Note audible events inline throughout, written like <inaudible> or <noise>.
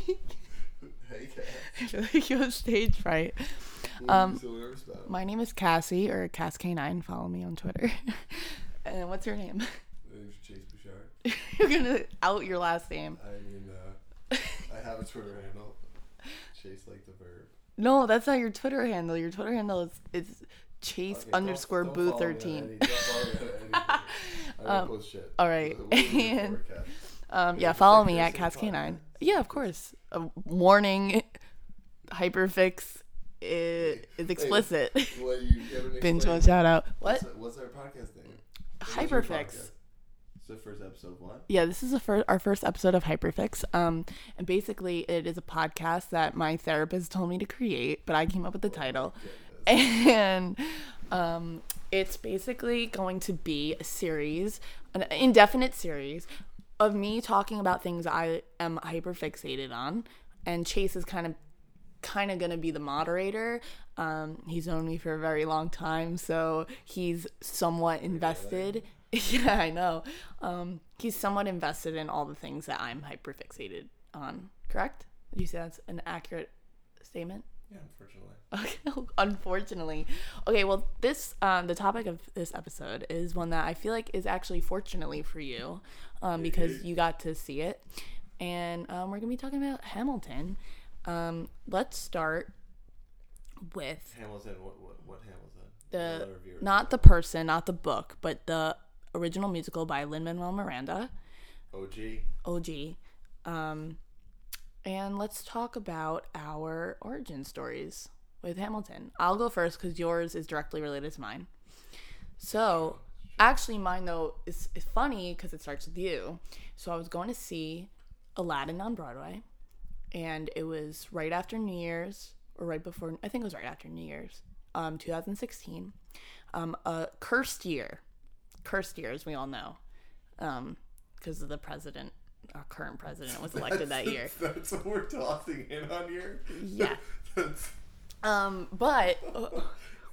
<laughs> Hey, Kat. I feel like you have stage fright. Um, so? My name is Cassie or Cass K9. Follow me on Twitter. <laughs> and what's your name? My name's Chase Bouchard. <laughs> You're gonna out your last name. I mean, uh, I have a Twitter handle. Chase like the verb. No, that's not your Twitter handle. Your Twitter handle is is Chase Okay, underscore don't boo follow me on thirteen. any- don't follow me on. I don't Um, post shit. all right. What are you here And- Um, Yeah, follow me at Chris in the Cass9. podcast. Yeah, of course. A warning. <laughs> Hyperfix is, is explicit. What, you haven't <laughs> Binge explained- one shout out. What? What's, what's our podcast name? Hyperfix. podcast? It's the first episode of what? Yeah, this is the fir- our first episode of Hyperfix. Um, and basically, it is a podcast that my therapist told me to create, but I came up with the title. <laughs> And um, it's basically going to be a series, an indefinite series of me talking about things I am hyper fixated on, and Chase is kind of kind of to be the moderator. Um, he's known me for a very long time, so he's somewhat invested. <laughs> yeah, I know. Um, he's somewhat invested in all the things that I'm hyper fixated on. Correct? You say that's an accurate statement? Yeah, unfortunately. Okay, <laughs> unfortunately. Okay, well, this um, the topic of this episode is one that I feel like is actually fortunately for you, um, because you got to see it, and um, we're gonna be talking about Hamilton. Um, let's start with Hamilton, what, what, what Hamilton? the not the person, not the book, but the original musical by Lin Manuel Miranda, OG. OG. Um, and let's talk about our origin stories with Hamilton. I'll go first because yours is directly related to mine. So, actually, mine though is, is funny because it starts with you. So, I was going to see Aladdin on Broadway, and it was right after New Year's, or right before, I think it was right after New Year's, um, 2016. Um, a cursed year. Cursed year, as we all know, because of the president, our current president was <laughs> elected that year. That's what we're tossing in on here. Yeah. <laughs> Um, but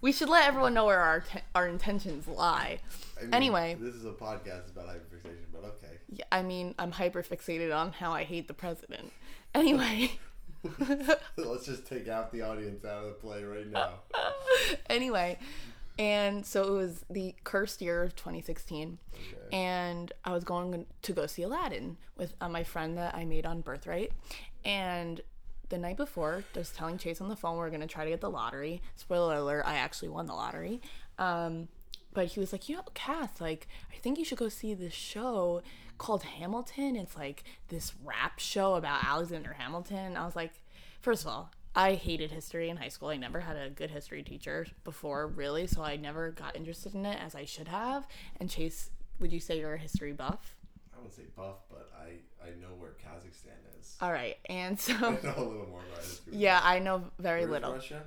we should let everyone know where our te- our intentions lie. I mean, Anyway. this is a podcast about hyperfixation, but okay. Yeah, I mean, I'm hyperfixated on how I hate the president. Anyway, <laughs> Let's just take out the audience out of the play right now. anyway, and so it was the cursed year of 2016, Okay. and I was going to go see Aladdin with uh, my friend that I made on Birthright, and the night before, just telling Chase on the phone we are gonna try to get the lottery. Spoiler alert: I actually won the lottery. Um, but he was like, you know, Kath, like, I think you should go see this show called Hamilton. It's like this rap show about Alexander Hamilton. I was like, first of all, I hated history in high school. I never had a good history teacher before, really, so I never got interested in it as I should have. And Chase, would you say you're a history buff? I wouldn't say buff, but I, I know where Kazakhstan is. All right, and <laughs> so I know a little more about history. yeah, I know very Where's little. Russia?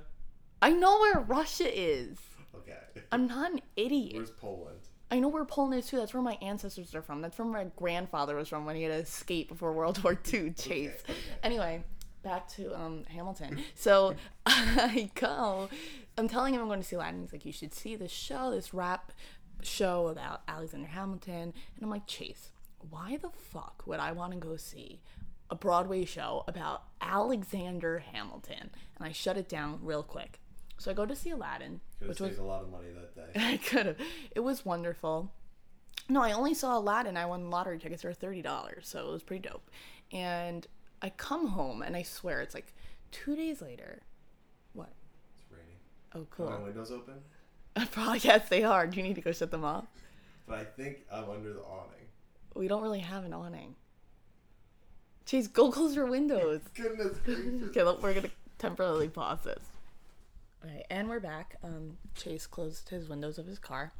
I know where Russia is. Okay. <laughs> I'm not an idiot. Where's Poland? I know where Poland is too. That's where my ancestors are from. That's where my grandfather was from when he had to escape before World War <laughs> II. Chase. okay. Anyway, back to um, Hamilton. So <laughs> I go. I'm telling him I'm going to see Aladdin. He's like, you should see this show, this rap show about Alexander Hamilton. And I'm like, Chase, why the fuck would I want to go see a Broadway show about Alexander Hamilton? And I shut it down real quick. So I go to see Aladdin, Could have which was a lot of money that day. <laughs> I could have. It was wonderful. No, I only saw Aladdin. I won lottery tickets for thirty dollars, so it was pretty dope. And I come home, and I swear it's like two days later. What? It's raining. Oh, cool. Are my windows open? <laughs> Probably yes, they are. Do you need to go shut them off? But I think I'm under the awning. We don't really have an awning. Chase, go close your windows. <laughs> Goodness gracious. okay, look, we're gonna temporarily pause this. All right, and we're back. Um, Chase closed his windows of his car.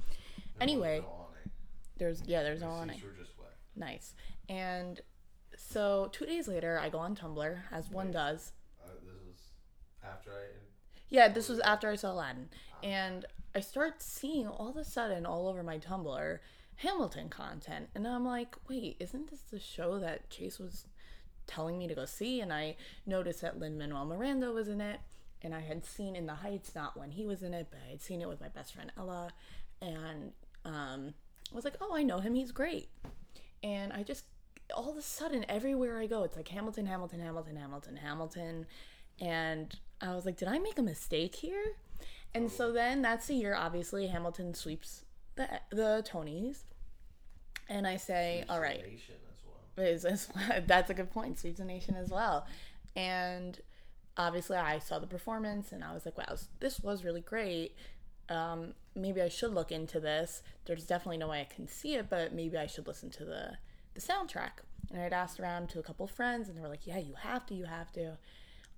Anyway, No awning. there's yeah, there's no awning. Nice. And so two days later, I go on Tumblr, as one does. Uh, this was after I. Yeah, this was after I saw Aladdin. And I start seeing all of a sudden all over my Tumblr Hamilton content. And I'm like, wait, isn't this the show that Chase was telling me to go see? And I noticed that Lin Manuel Miranda was in it. And I had seen In the Heights, not when he was in it, but I had seen it with my best friend Ella. And um, I was like, oh, I know him. He's great. And I just all of a sudden everywhere I go, it's like Hamilton, Hamilton, Hamilton, Hamilton, Hamilton, and I was like, did I make a mistake here? And so then that's the year, obviously, Hamilton sweeps the the Tonys, and I say, all right, Nation as well. is, is <laughs> that's a good point. Sweeps the Nation as well, and obviously I saw the performance and I was like, wow, this was really great. Um, maybe I should look into this. There's definitely no way I can see it, but maybe I should listen to the the soundtrack. And I'd asked around to a couple friends, and they were like, yeah, you have to, you have to.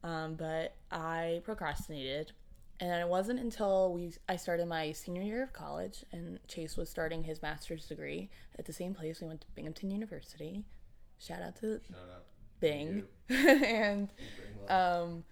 Um, but I procrastinated. And it wasn't until we I started my senior year of college, and Chase was starting his master's degree at the same place. We went to Binghamton University. Shout out to Shout out. Bing. <laughs> And um,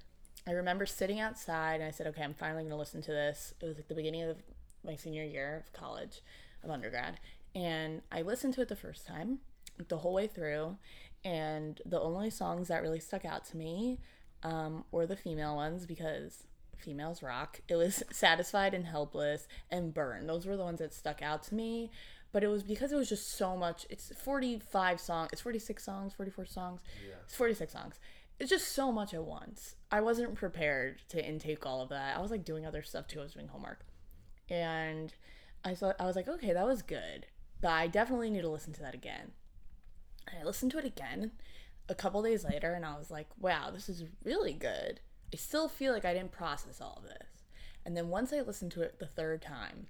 I remember sitting outside, and I said, "Okay, I'm finally going to listen to this." It was like the beginning of my senior year of college, of undergrad, and I listened to it the first time, the whole way through, and the only songs that really stuck out to me um, were the female ones because females rock. It was <laughs> Satisfied and Helpless and Burn. Those were the ones that stuck out to me. But it was because it was just so much. It's 45 songs. It's 46 songs, 44 songs. Yeah. It's 46 songs. It's just so much at once. I wasn't prepared to intake all of that. I was like doing other stuff too. I was doing homework. And I thought I was like, okay, that was good. But I definitely need to listen to that again. And I listened to it again a couple days later and I was like, wow, this is really good. I still feel like I didn't process all of this. And then once I listened to it the third time,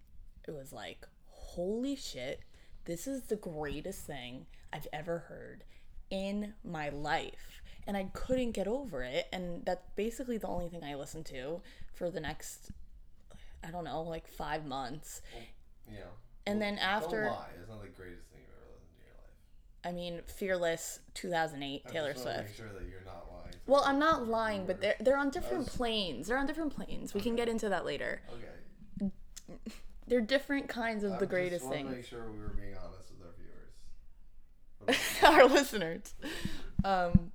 it was like, holy shit, this is the greatest thing I've ever heard in my life. And I couldn't get over it. And that's basically the only thing I listened to for the next, I don't know, like five months. Yeah. And then after, Don't lie. It's not the greatest thing you've ever listened to in your life. I mean, Fearless 2008, I Taylor just wanna Swift. Make sure that you're not lying. to Well, me. I'm not lying, but they're they're on different was- planes. They're on different planes. We can get into that later. Okay. They're different kinds of I the just greatest wanna things. Make sure we were being honest with our viewers. <laughs> Our listeners. Um,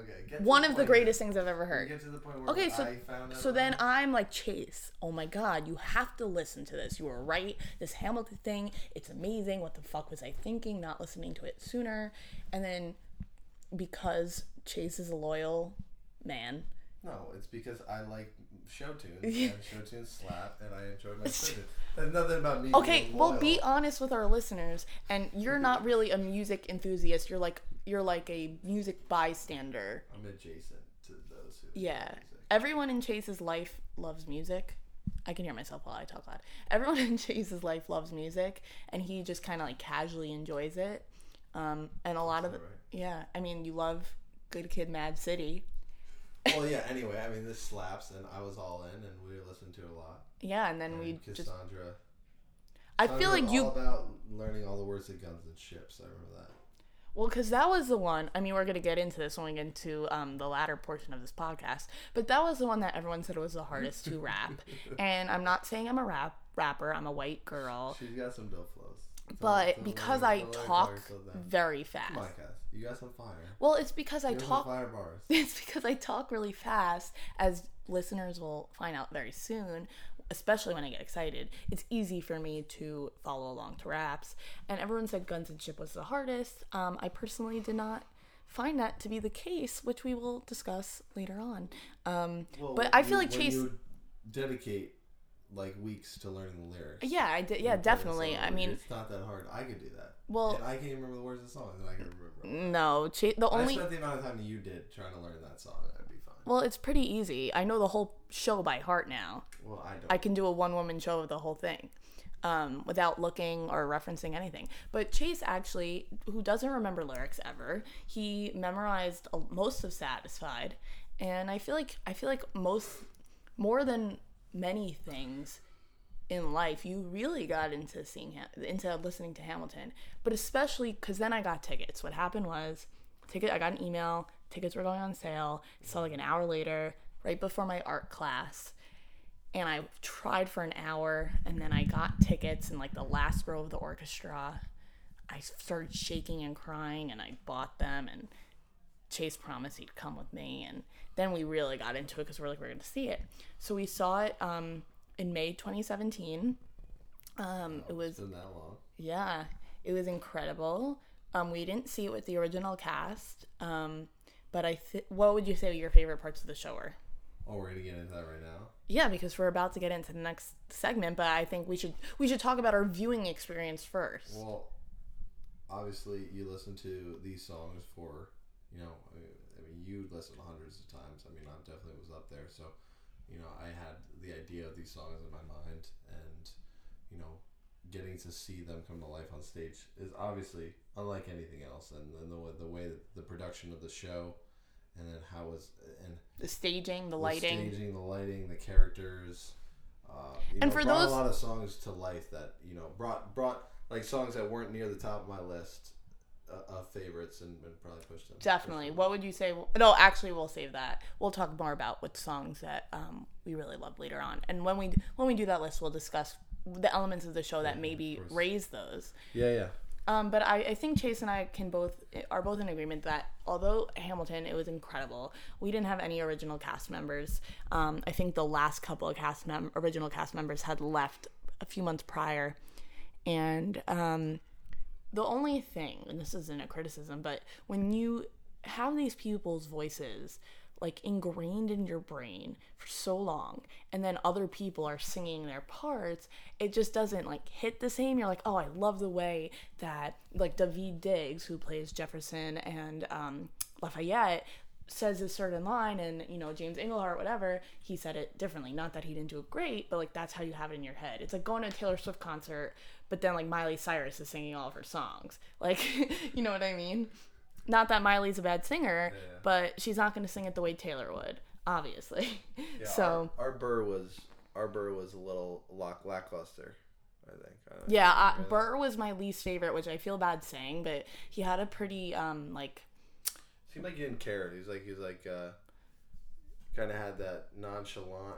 okay. One the of the greatest things I've ever heard. Get to the point where Okay, so I found out so then I'm like Chase. Oh my god, you have to listen to this. You were right. This Hamilton thing, it's amazing. What the fuck was I thinking? Not listening to it sooner. And then because Chase is a loyal man. No, it's because I like show tunes <laughs> and show tunes slap, and I enjoy my <laughs> show. There's nothing about me. Okay, well, be honest with our listeners, and you're not <laughs> really a music enthusiast. You're like you're like a music bystander. I'm adjacent to those who. Yeah, music. everyone in Chase's life loves music. I can hear myself while I talk loud. Everyone in Chase's life loves music, and he just kind of like casually enjoys it. Um, and a lot of the, yeah, I mean, you love Good Kid, Mad City. Well, yeah. Anyway, I mean, this slaps, and I was all in, and we listened to it a lot. Yeah, and then we And just. Cassandra. I feel like you all about learning all the words of guns and ships. I remember that. Well, because that was the one. I mean, we're gonna get into this when we get into um, the latter portion of this podcast. But that was the one that everyone said was the hardest to rap. <laughs> And I'm not saying I'm a rap rapper. I'm a white girl. She's got some dope flows. But because I don't let her talk very fast. Come on, Cass. You got some fire. Well, it's because I You talk. fire bars. <laughs> It's because I talk really fast, as listeners will find out very soon. Especially when I get excited, it's easy for me to follow along to raps. And everyone said Guns and Ship was the hardest. Um, I personally did not find that to be the case, which we will discuss later on. Um, Well, but I feel when- like Chase. you dedicate like weeks to learning the lyrics. Yeah, I did. Yeah, and play the definitely. I mean, it's not that hard. I could do that. well, and I can't remember the words of the song, and I can remember. no. The only. I spent the amount of time you did trying to learn that song. I'd be fine. well, it's pretty easy. I know the whole show by heart now. Well, I don't. I can do a one woman show of the whole thing um, without looking or referencing anything. But Chase actually, who doesn't remember lyrics ever, he memorized a- most of Satisfied, and I feel like I feel like most more than many things in life, you really got into seeing Ham- into listening to Hamilton, but especially because then I got tickets. What happened was, ticket I got an email. Tickets were going on sale. So like an hour later, right before my art class, and I tried for an hour, and then I got tickets in like the last row of the orchestra. I started shaking and crying, and I bought them, and Chase promised he'd come with me, and then we really got into it because we're like we're gonna see it. So we saw it um, in May 2017. Um, it was It's been that long. yeah, it was incredible. Um, we didn't see it with the original cast. Um, but I th- what would you say your favorite parts of the show were? Oh, we're gonna get into that right now. Yeah, because we're about to get into the next segment, but I think we should we should talk about our viewing experience first. Well, obviously, you listen to these songs for, you know, I mean, you listened hundreds of times. I mean, I definitely was up there. So, you know, I had the idea of these songs in my mind, and you know, getting to see them come to life on stage is obviously unlike anything else. And then the the way that the production of the show, and then how was and The staging, the the lighting. staging, the lighting, the characters. Uh, And know, for brought those- a lot of songs to life that you know brought brought like songs that weren't near the top of my list uh, of favorites and, and probably push them. Definitely. What would you say? No, actually, we'll save that. We'll talk more about what songs that um, we really love later on. And when we when we do that list, we'll discuss the elements of the show that maybe raise those. Yeah, yeah. Um, but I, I think Chase and I can both are both in agreement that although Hamilton it was incredible, we didn't have any original cast members. Um, I think the last couple of cast mem- original cast members had left a few months prior, and um, the only thing, and this isn't a criticism, but when you have these people's voices like ingrained in your brain for so long and then other people are singing their parts it just doesn't like hit the same. You're like oh i love the way that like daveed diggs who plays jefferson and um, lafayette says a certain line and you know james iglehart whatever he said it differently. Not that he didn't do it great but like that's how you have it in your head. It's like going to a taylor swift concert but then like miley cyrus is singing all of her songs <laughs> like <laughs> you know what i mean not that miley's a bad singer Yeah. but she's not going to sing it the way taylor would obviously <laughs> Yeah, so our, our burr was our burr was a little lack, lackluster. I think. I yeah know. uh, burr was my least favorite which i feel bad saying but he had a pretty um like seemed like he didn't care. He's like he's like uh, kind of had that nonchalant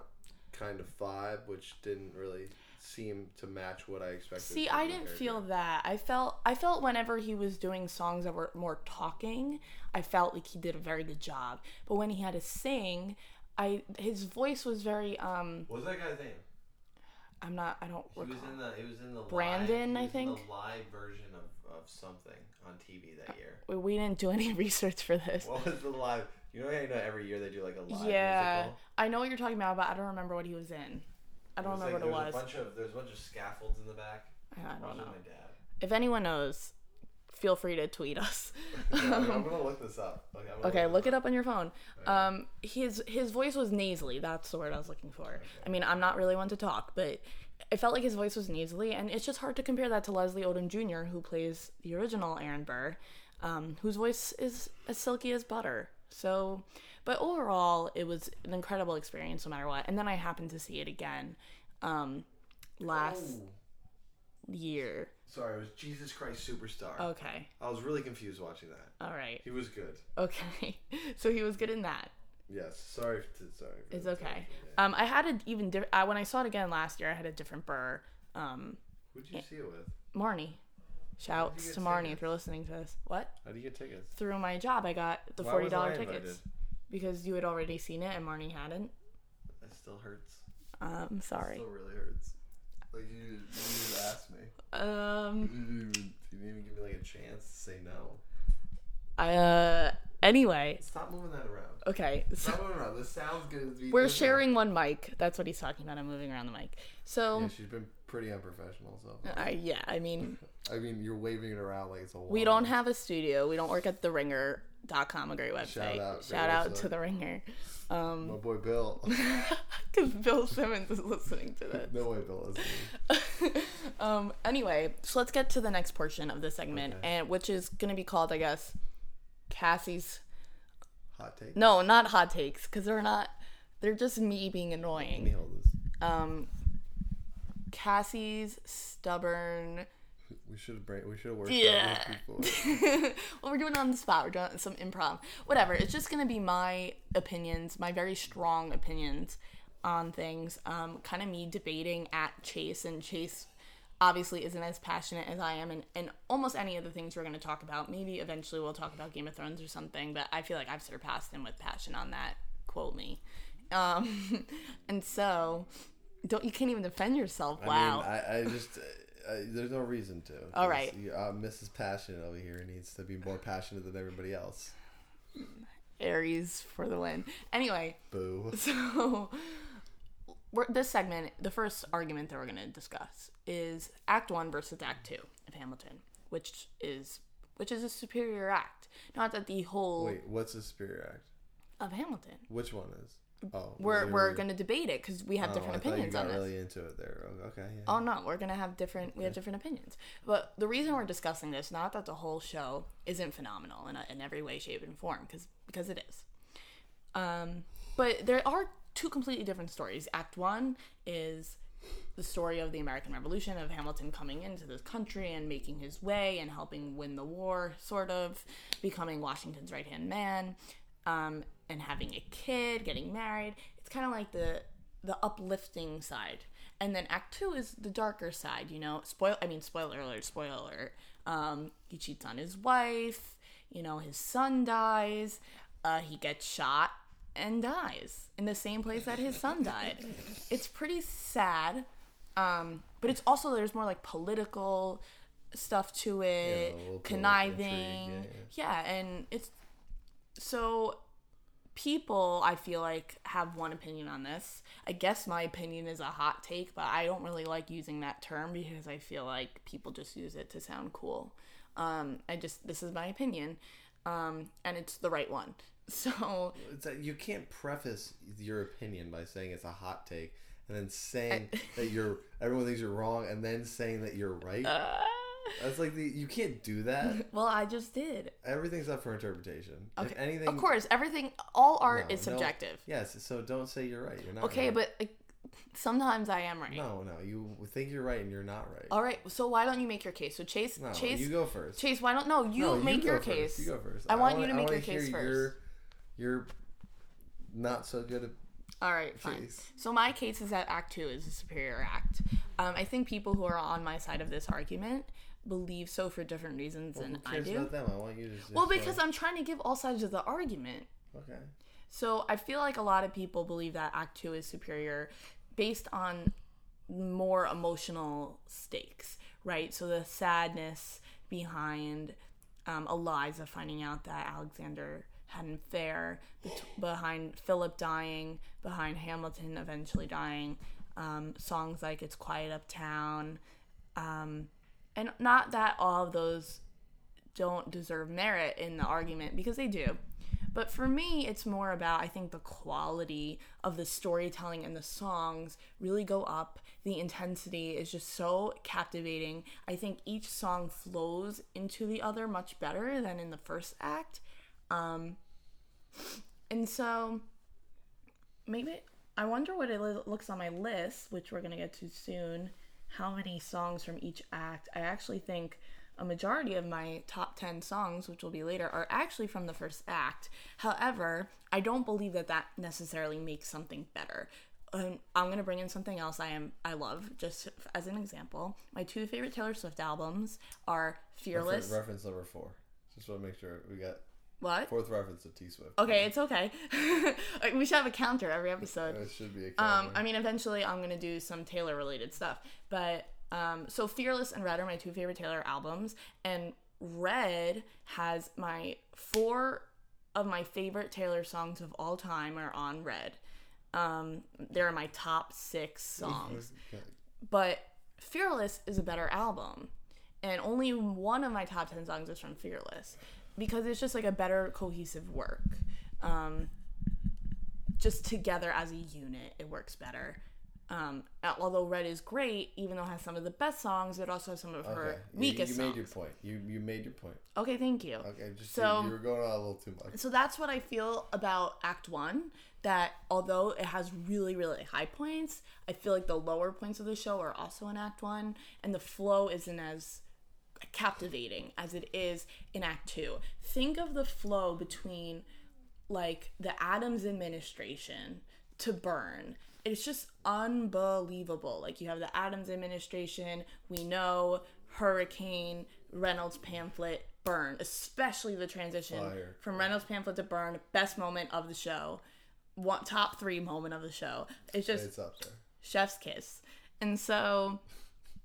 kind of vibe, which didn't really seem to match what I expected. See, I didn't character. feel that. I felt I felt whenever he was doing songs that were more talking, I felt like he did a very good job. But when he had to sing, I his voice was very um What was that guy's name? I'm not I don't He was in the. It was in the. Brandon, live, I he was in think? the live version of, of something on TV that year. We- We didn't do any <laughs> research for this. What was the live? You know, how you know every year they do like a live yeah, musical. I know what you're talking about, but I don't remember what he was in. I don't remember like, what it was. a bunch of there's a bunch of scaffolds in the back. I I don't know. my dad. If anyone knows, feel free to tweet us. <laughs> Yeah, I'm, gonna look this up. Okay, Okay, look this it up on your phone. Um, his his voice was nasally. That's the word I was looking for. I mean, I'm not really one to talk, but it felt like his voice was nasally, and it's just hard to compare that to Leslie Odom Jr., who plays the original Aaron Burr, um, whose voice is as silky as butter. So, but overall, it was an incredible experience, no matter what. And then I happened to see it again um, last Oh, year. sorry, it was Jesus Christ Superstar. Okay, I was really confused watching that. all right, He was good. okay. <laughs> so he was good in that. Yes. Sorry. To, sorry. for It's the okay. interruption. Um, I had a even diff- uh, when I saw it again last year. I had a different burr. Um, Who'd you see it with? Marnie. Shouts get to Marnie if tickets? you're listening to this. What? How do you get tickets? Through my job, I got the Why forty was dollar I tickets invited? Because you had already seen it and Marnie hadn't. It still hurts. Um, sorry. It still really hurts. Like you, you didn't even ask me. Um, You didn't, even, you didn't even give me like a chance to say no. I uh. Anyway, Stop moving that around. okay. So Stop moving around. This sounds good. to be we're different. sharing one mic. That's what he's talking about. I'm moving around the mic. So, Yeah, she's been pretty unprofessional. So I yeah. I mean, <laughs> I mean, you're waving it around like it's a. we don't have a studio. We don't work at the Ringer.com, a great website. Shout out, Shout out to the Ringer. Um, My boy Bill. <laughs> because Bill Simmons is listening to this. no way, Bill is. <laughs> um. Anyway, so let's get to the next portion of the segment, Okay. and which is gonna be called, I guess, Cassie's. Hot takes. No, not hot takes, because they're not. They're just me being Let me annoying. hold this. Um. Cassie's stubborn. We should have we should have worked Yeah. <laughs> well, we're doing it on the spot. We're doing some improv. Whatever. It's just gonna be my opinions, my very strong opinions on things. Um, kind of me debating at Chase, and Chase obviously isn't as passionate as I am, and, and almost any of the things we're gonna talk about. Maybe eventually we'll talk about Game of Thrones or something, but I feel like I've surpassed him with passion on that. Quote me. Um, <laughs> and so, don't you can't even defend yourself. Wow. I mean, I, I just uh, there's no reason to. All right. Uh, Mrs. Passionate over here needs to be more passionate than everybody else. Aries for the win. Anyway, Boo. <laughs> so we're, this segment, the first argument that we're going to discuss is Act One versus Act Two of Hamilton, which is which is a superior act. Not that the whole Wait, what's the Superior Act? of Hamilton. Which one is? Oh, We're we're going to debate it because we have oh, different I opinions you got on this. really into it there. Oh, Okay, yeah. Oh no, we're gonna have different. We have different opinions. But the reason we're discussing this, not that the whole show isn't phenomenal in, a, in every way, shape, and form, because because it is. Um, but there are two completely different stories. Act one is the story of the American Revolution, of Hamilton coming into this country and making his way and helping win the war, sort of becoming Washington's right hand man, um, and having a kid, getting married. It's kind of like the the uplifting side. And then Act Two is the darker side. You know, spoil. I mean, spoiler alert. Spoiler alert. Um, he cheats on his wife. You know, his son dies. Uh, he gets shot and dies in the same place that his son died. <laughs> It's pretty sad. Um, but it's also there's more like political stuff to it, Yeah, a little political conniving. intrigue, yeah, and it's so people I feel like have one opinion on this. I guess my opinion is a hot take, but I don't really like using that term because I feel like people just use it to sound cool. Um, I just this is my opinion, um, and it's the right one. <laughs> So It's that you can't preface your opinion by saying it's a hot take and then saying that you're everyone thinks you're wrong and then saying that you're right. uh, That's like the you can't do that. <laughs> well, I just did. Everything's up for interpretation. Okay. If anything, Of course, everything, all art No, is no. subjective. Yes, so don't say you're right. You're not. Okay, right. but like, sometimes I am right. no, no, you think you're right and you're not right. All right, so why don't you make your case? So Chase, no, Chase, you go first. Chase, why don't no you No, make go your first. case? You go first. I want you to make I your case hear first. Your, your not so good at All right, fine. So my case is that Act Two is a superior act. Um, I think people who are on my side of this argument believe so for different reasons Who than I do. about them? I want you to. Just Well, because I'm trying to give all sides of the argument. okay. So I feel like a lot of people believe that Act Two is superior based on more emotional stakes, right? So the sadness behind um, Eliza finding out that Alexander had an affair, <sighs> behind Philip dying, behind Hamilton eventually dying, um, songs like "It's Quiet Uptown," um, and not that all of those don't deserve merit in the argument because they do. But for me, it's more about I think the quality of the storytelling and the songs really go up. The intensity is just so captivating. I think each song flows into the other much better than in the first act. Um, and so maybe I wonder what it looks on my list, which we're going to get to soon. How many songs from each act? I actually think a majority of my top 10 songs, which will be later, are actually from the first act. However, I don't believe that that necessarily makes something better. Um, I'm going to bring in something else I am I love just as an example. My two favorite Taylor Swift albums are Fearless. Reference, reference number four. Just want to make sure we got what? fourth reference to T Swift. Okay, it's okay. <laughs> we should have a counter every episode. It should be a Um, counter. I mean, eventually I'm gonna do some Taylor related stuff, but um, so Fearless and Red are my two favorite Taylor albums, and Red has my four of my favorite Taylor songs of all time are on Red. Um, they're my top six songs, <laughs> but Fearless is a better album, and only one of my top ten songs is from Fearless because it's just like a better cohesive work. Um, just together as a unit, it works better. Um, although Red is great, even though it has some of the best songs, it also has some of her Okay. You- weakest You, made songs. your point. You you made your point. Okay, thank you. Okay, just So- you, you were going on a little too much. So that's what I feel about Act One. That although it has really, really high points, I feel like the lower points of the show are also in Act One, and the flow isn't as captivating as it is in Act Two. Think of the flow between like the Adams administration to Burn. It's just unbelievable. Like you have the Adams administration, we know Hurricane, Reynolds pamphlet, Burn, especially the transition Fire. from Reynolds pamphlet to Burn, best moment of the show. One top three moment of the show. It's just It's up chef's kiss. And so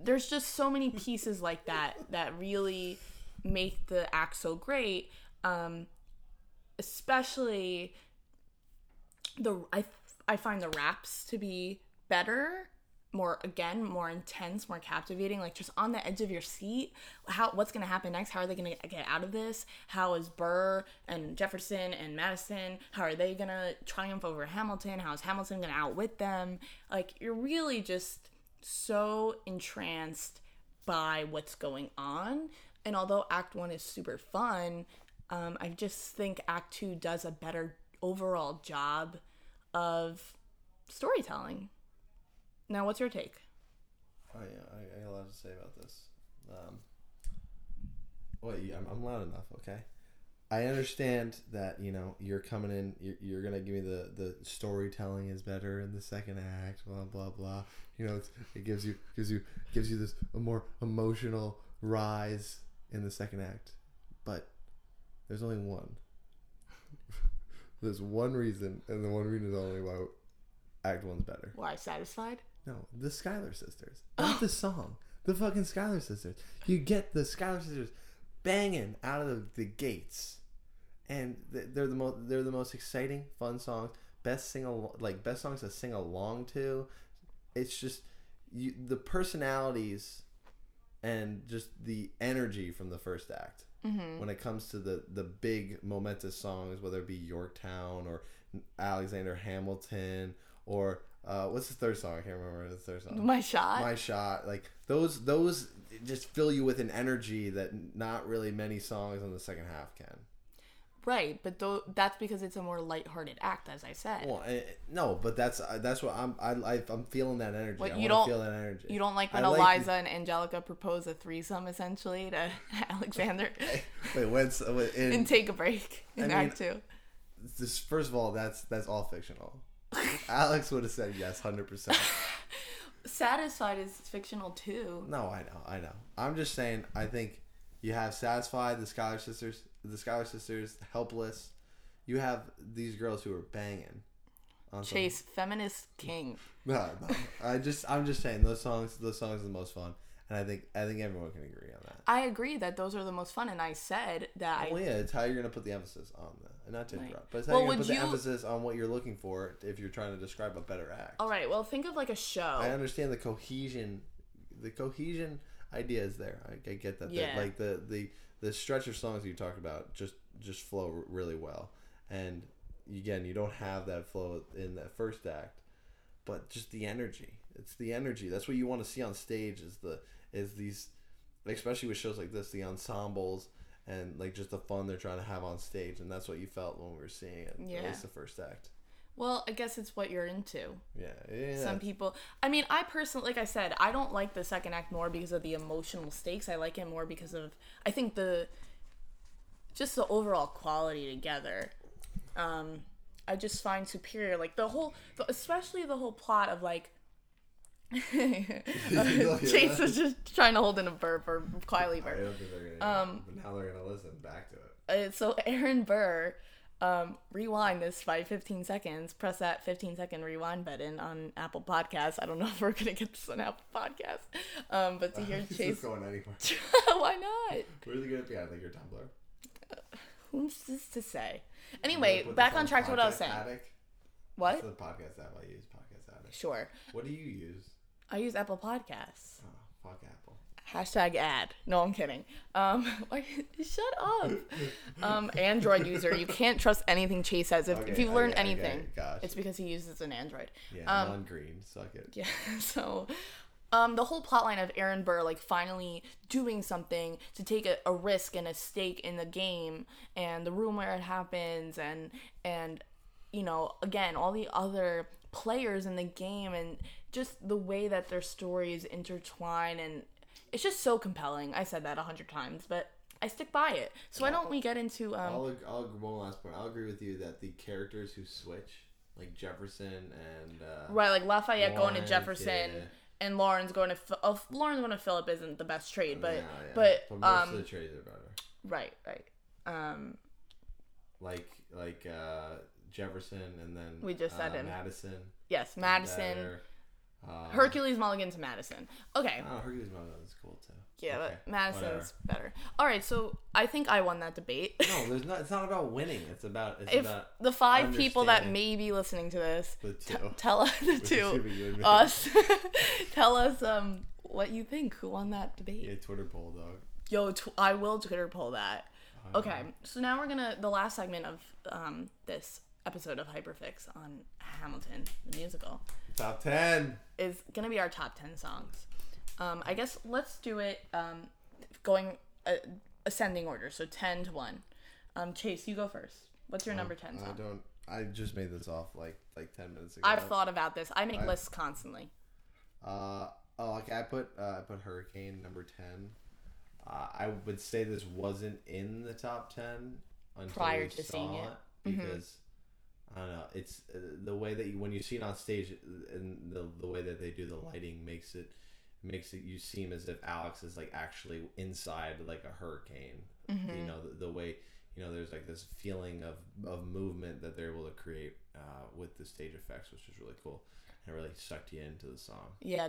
there's just so many pieces like that that really make the act so great. Um, especially the I I find the raps to be better, more again, more intense, more captivating, like just on the edge of your seat. How what's gonna happen next? How are they gonna get out of this? How is Burr and Jefferson and Madison? How are they gonna triumph over Hamilton? How is Hamilton gonna outwit them? Like you're really just so entranced by what's going on. And although Act One is super fun, um, I just think Act Two does a better overall job of storytelling. Now, what's your take? Oh yeah, I, I got a lot to say about this. Um, wait, I'm, I'm loud enough, okay? I understand that you know you're coming in. You're, you're gonna give me the the storytelling is better in the second act. Blah blah blah. You know, it's, it gives you gives you gives you this a more emotional rise in the second act. But there's only one. <laughs> there's one reason, and the one reason is only why Act One's better. Why satisfied? No, the Schuyler sisters. <laughs> Oh. Not the song. The fucking Schuyler sisters. You get the Schuyler sisters banging out of the gates, and they're the most they're the most exciting, fun songs. Best sing al- like best songs to sing along to. It's just you the personalities and just the energy from the first act when it comes to the the big momentous songs, whether it be Yorktown or Alexander Hamilton or uh, what's the third song? I can't remember the third song. My shot. My shot. Like those those just fill you with an energy that not really many songs on the second half can. Right, but that's because it's a more lighthearted act, as I said. Well, eh, no, but that's uh, that's what I'm I, I I'm feeling that energy. What, I you don't- feel that energy. you don't like when I like- Eliza and Angelica propose a threesome, essentially, to <laughs> Alexander, <laughs> Wait, when's <laughs> in, and take a break in I mean- Act Two. this? First of all, that's that's all fictional. Alex would have said yes, hundred percent. Satisfied is fictional too. No, I know, I know. I'm just saying. I think you have satisfied the Schuyler Sisters, the Schuyler Sisters, helpless. You have these girls who are banging. Chase, feminist king. <laughs> No, no. I just, I'm just saying those songs. Those songs are the most fun, and I think, I think everyone can agree on that. I agree that those are the most fun, and I said that Well, I. yeah, it's how you're gonna put the emphasis on the, and not to Right. interrupt, but it's how Well, you're gonna put you- the emphasis on what you're looking for if you're trying to describe a better act. All right, well, think of like a show. I understand the cohesion, the cohesion idea is there. I, I get that. that, Yeah. like the the the stretch of songs you talked about just just flow really well, and again, you don't have that flow in that first act, but just the energy. It's the energy. That's what you want to see on stage. Is the is these, especially with shows like this, the ensembles. And like just the fun they're trying to have on stage, and that's what you felt when we were seeing it. At Yeah. least the first act. Well, I guess it's what you're into. Yeah, yeah. Some people, I mean, I personally, like I said, I don't like the second act more because of the emotional stakes. I like it more because of, I think the, just the overall quality together. Um, I just find superior. Like the whole, the, especially the whole plot of like. <laughs> Chase was just trying to hold in a burp or quietly I burp. don't think they're gonna. Um, but now they're gonna listen back to it. Uh, so Aaron Burr, um, rewind this by 15 seconds. Press that 15 second rewind button on Apple Podcasts. I don't know if we're gonna get this on Apple Podcasts, um, but to hear <laughs> this Chase, going anywhere? <laughs> why not? Where's it gonna be? I think your Tumblr. Who's this to say? Anyway, back on track to what I was saying. Addict? What? That's the podcast app I use. Podcast Addict. Sure. What do you use? I use Apple Podcasts. Oh, fuck Apple. Hashtag ad. No, I'm kidding. Um, <laughs> shut up. Um, Android user, you can't trust anything Chase says. If, if you've learned okay, okay, anything, it's because he uses an Android. Yeah, Um, I'm on green. Suck it. Yeah. <laughs> So, um, the whole plotline of Aaron Burr like finally doing something to take a, a risk and a stake in the game, and the room where it happens, and and you know again all the other players in the game, and just the way that their stories intertwine, and it's just so compelling. I said that a hundred times, but I stick by it. So why don't we get into um? I'll, I'll one last point. I'll agree with you that the characters who switch, like Jefferson and uh, Right, like Lafayette going to Jefferson, yeah. and Laurens going to oh, Laurens going to Philip isn't the best trade, but yeah, yeah. but, most um of the trades are better. right right um Like like uh, Jefferson and then We just said uh, him. Madison. yes Madison. Uh, Hercules Mulligan to Madison. Okay. Oh, Hercules Mulligan is cool too. Yeah, Okay, but Madison's whatever. better. All right, so I think I won that debate. No, there's not. It's not about winning. It's about. It's if about the five people that may be listening to this the t- tell us the Which is gonna two be you and me. us <laughs> tell us um what you think who won that debate. Yeah, Twitter poll, dog. Yo, tw- I will Twitter poll that. Okay, so now we're gonna the last segment of um this episode of Hyperfix on Hamilton the musical Top ten. is gonna be our top ten songs. Um, I guess let's do it um going uh, ascending order, so ten to one. Um, Chase, you go first. What's your number ten song? I don't. I just made this off like like ten minutes ago. I've thought about this. I make I- lists constantly. Uh oh, okay. I put uh, I put Hurricane number ten. Uh, I would say this wasn't in the top ten until Prior we to saw seeing it. Mm-hmm. because I don't know. It's uh, the way that you, when you see it on stage uh, and the the way that they do the lighting makes it makes it you seem as if Alex is like actually inside like a hurricane. Mm-hmm. You know the, the way you know there's like this feeling of of movement that they're able to create uh, with the stage effects, which is really cool. And it really sucked you into the song. Yeah,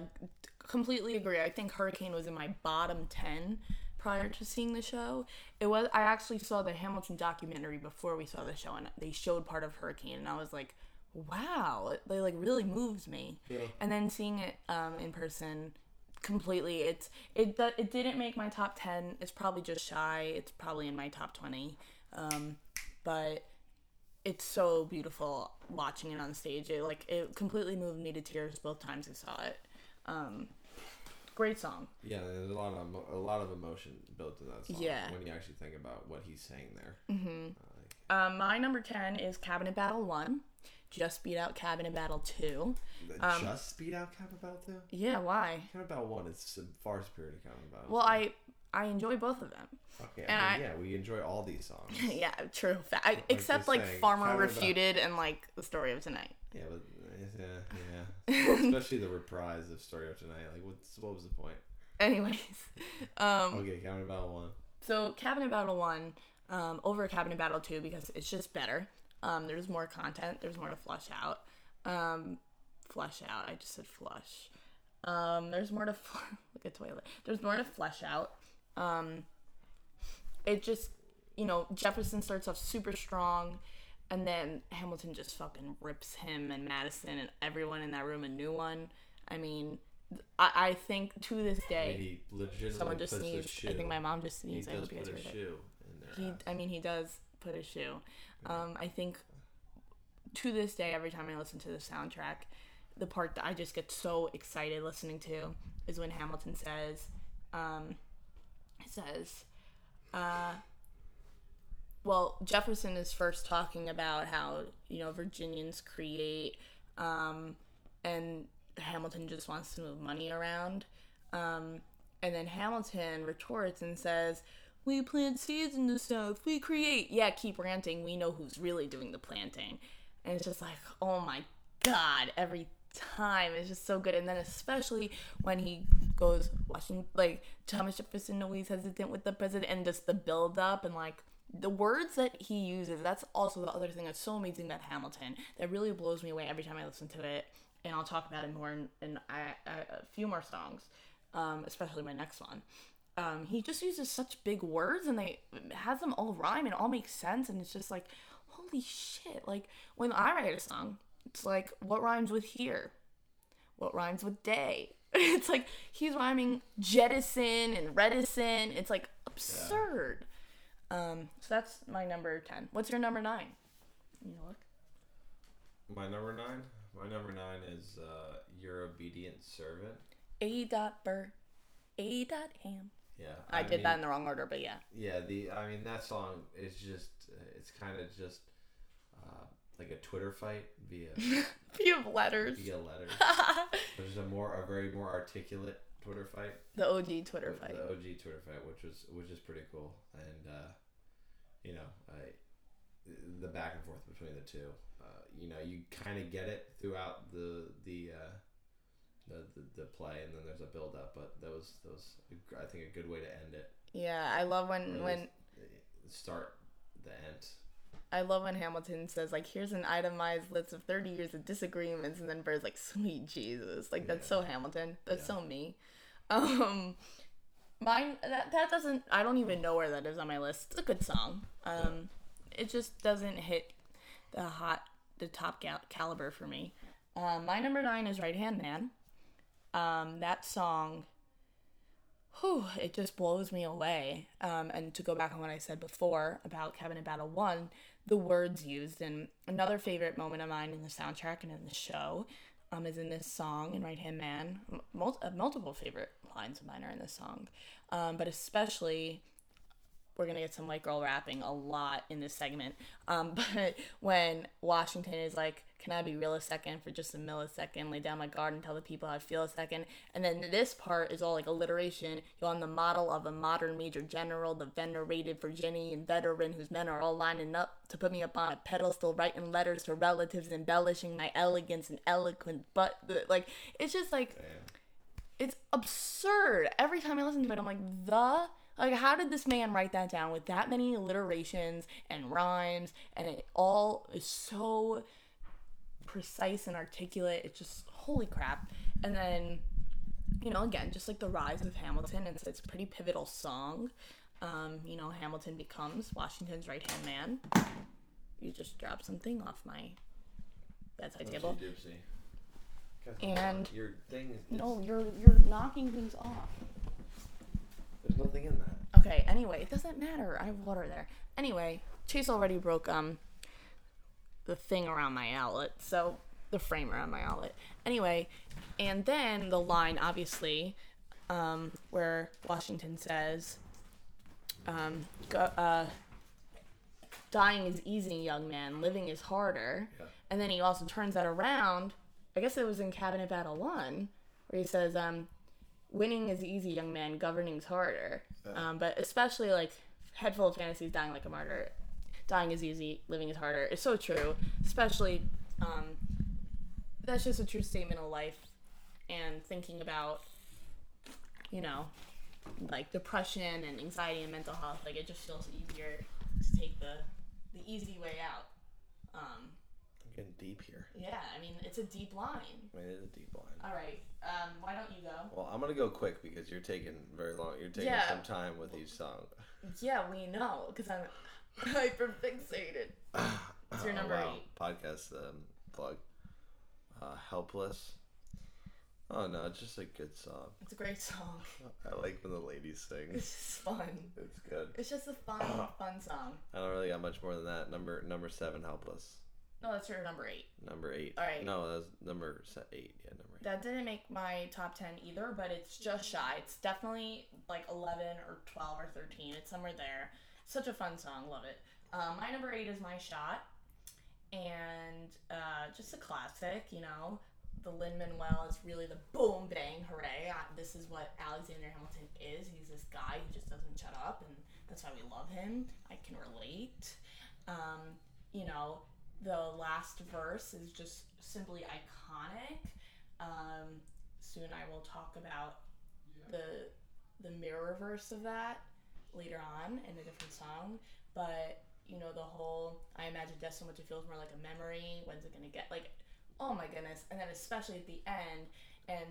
completely agree. I think Hurricane was in my bottom 10 prior to seeing the show. It was I actually saw the Hamilton documentary before we saw the show and they showed part of Hurricane and I was like, "Wow, they like really moved me." And then seeing it um, in person completely it's it it didn't make my top 10. It's probably just shy. It's probably in my top 20. Um, but it's so beautiful watching it on stage. It like it completely moved me to tears both times I saw it. Um, great song. Yeah, there's a lot of a lot of emotion built in that song. Yeah. When you actually think about what he's saying there. Mm-hmm. Um, my number ten is Cabinet Battle One. Just beat out Cabinet Battle Two. Um, Just speed out Cabinet Battle two. Yeah, why? Cabinet Battle one is far superior to Cabinet Battle. Well. I I enjoy both of them. okay, and I mean, I- yeah, we enjoy all these songs. <laughs> yeah, true. Fa- I, except like Farmer Battle- Refuted and like the story of tonight. yeah, but yeah, <laughs> yeah. Especially the reprise of Story of Tonight. Like, what's what was the point? Anyways, um, Okay, Cabinet Battle one. So Cabinet Battle One um, over Cabinet Battle Two because it's just better. Um, there's more content. There's more to flush out. Um, flush out. I just said flush. Um, there's more to fl- <laughs> look at toilet. There's more to flesh out. Um, it just you know Jefferson starts off super strong, and then Hamilton just fucking rips him and Madison and everyone in that room a new one. I mean, I, I think to this day. mean, he legitimately Someone just sneezed. I think my mom just sneezed. I hope you guys heard it. shoe in there. He, I mean, he does put a shoe. Um, I think to this day, every time I listen to the soundtrack, the part that I just get so excited listening to is when Hamilton says, um, it says, uh, well, Jefferson is first talking about how, you know, Virginians create, um, and Hamilton just wants to move money around. Um, and then Hamilton retorts and says, We plant seeds in the South. We create. Yeah, keep ranting. We know who's really doing the planting. And it's just like, oh my God, every time. It's just so good. And then especially when he goes watching, like, Thomas Jefferson always hesitant with the president and just the build up and like, the words that he uses, that's also the other thing that's so amazing about Hamilton that really blows me away every time I listen to it. And I'll talk about it more in, in I, I, a few more songs, um, especially my next one. Um, he just uses such big words and they has them all rhyme and all make sense. And it's just like, holy shit. Like when I write a song, it's like, what rhymes with here? What rhymes with day? <laughs> It's like he's rhyming jettison and reticent. It's like absurd. Um, so that's my number 10. What's your number 9? You look. My number nine. My number nine is uh, "Your Obedient Servant." A dot burr, A dot ham. Yeah, I, did mean, that in the wrong order, but yeah. Yeah, the I mean that song is just it's kind of just uh, like a Twitter fight via <laughs> via letters. via letters. <laughs> There's a more a very more articulate Twitter fight. the OG Twitter the, fight. the OG Twitter fight, which was which is pretty cool, and uh, you know, I, the back and forth between the two. Uh, you know, you kind of get it throughout the the, uh, the the the play, and then there's a build up. But that was that was I think a good way to end it. Yeah, I love when when uh, start the end. I love when Hamilton says like, "Here's an itemized list of 30 years of disagreements," and then Burr's like, "Sweet Jesus!" Like that's so Hamilton. That's so me. Um, mine that that doesn't. I don't even know where that is on my list. It's a good song. Um, it just doesn't hit the hot, the top gal- caliber for me. Um, my number nine is Right Hand Man. Um, that song whew, it just blows me away. Um, and to go back on what I said before about Cabinet Battle 1, the words used, and another favorite moment of mine in the soundtrack and in the show um, is in this song in Right Hand Man. Mul- uh, multiple favorite lines of mine are in this song, um, but especially we're gonna get some white girl rapping a lot in this segment. Um, <laughs> but when Washington is like, "Can I be real a second for just a millisecond? Lay down my guard and tell the people how I feel a second. And then this part is all like alliteration. You're on the model of a modern major general, the venerated Virginian veteran whose men are all lining up to put me up on a pedestal, writing letters to relatives, embellishing my elegance and eloquent. But like, it's just like it's absurd. Every time I listen to it, I'm like, the like, how did this man write that down with that many alliterations and rhymes, and it all is so precise and articulate? It's just holy crap. And then, you know, again, just like the rise of Hamilton, it's it's a pretty pivotal song. Um, you know, Hamilton becomes Washington's right hand man. You just dropped something off my bedside table. Dipsy. And- your thing is No, you're you're knocking things off. there's nothing in that. Okay, anyway, it doesn't matter. I have water there. Anyway, Chase already broke um the thing around my outlet, so the frame around my outlet. Anyway, and then the line obviously um where Washington says um go, uh dying is easy, young man, living is harder. Yeah. And then he also turns that around. I guess it was in Cabinet Battle 1 where he says um winning is easy, young man. Governing's harder. Um, but especially like head full of fantasies, dying like a martyr. Dying is easy, living is harder. It's so true. Especially, um, that's just a true statement of life. And thinking about, you know, like depression and anxiety and mental health, like it just feels easier to take the the easy way out. Um, getting deep here. yeah, I mean it's a deep line. I mean, it is a deep line. All right, um, why don't you go? Well, I'm gonna go quick because you're taking very long. You're taking Yeah. some time with each song. Yeah, we know because I'm <laughs> hyper fixated. It's your Oh, <coughs> number wow. eight. Podcast um, plug. Uh, Helpless. Oh no, it's just a good song. It's a great song. <laughs> I like when the ladies sing. It's just fun. It's good. It's just a fun, <coughs> fun song. I don't really got much more than that. Number number seven, Helpless. No, that's your number eight. Number eight. All right. No, that's number eight. Yeah, number eight. That didn't make my top 10 either, but it's just shy. It's definitely like 11 or 12 or 13. It's somewhere there. Such a fun song. Love it. Um, my number eight is My Shot. And uh, just a classic, you know. The Lin Manuel is really the boom bang hooray. This is what Alexander Hamilton is. He's this guy who just doesn't shut up, and that's why we love him. I can relate. Um, you know, the last verse is just simply iconic. Um, soon I will talk about the the mirror verse of that later on in a different song. But you know the whole I imagine death so much it feels more like a memory. When's it gonna get like? Oh my goodness! And then especially at the end, and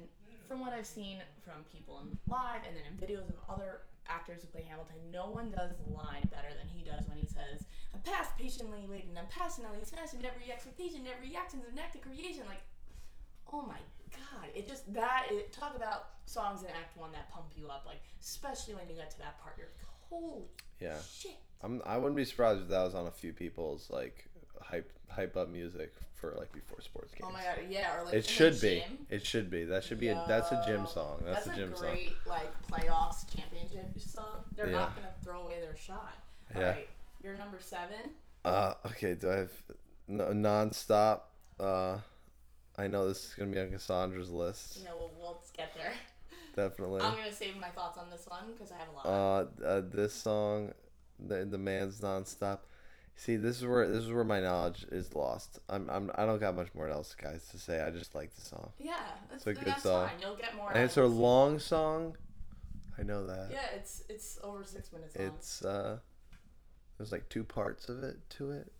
from what I've seen from people in live and then in videos of other actors who play Hamilton, no one does the line better than he does when he says, "I'm past patiently waiting. I'm passionately smashing every expectation, every reaction's an act of creation." Like oh my god it just that it talk about songs in act one that pump you up like especially when you get to that part you're like holy Yeah. shit I'm. I wouldn't be surprised if that was on a few people's like hype hype up music for like before sports games. oh my god yeah or like It should be. It should be. That should be. A, that's a gym song. That's, that's a gym song. great like playoffs championship song they're Yeah. not gonna throw away their shot Yeah. all right you're number seven Uh, okay. Do I have no, nonstop? Uh, I know this is gonna be on Cassandra's list. you know we'll, we'll get there Definitely. i'm gonna save my thoughts on this one because i have a lot Uh, uh, this song, the the man's nonstop. See, this is where this is where my knowledge is lost. I'm, I'm I don't got much more else, guys, to say. I just like the song, yeah that's, a good that's song. fine you'll get more and it's a long song. I know that. yeah it's it's over six minutes long It's uh, there's like two parts of it to it.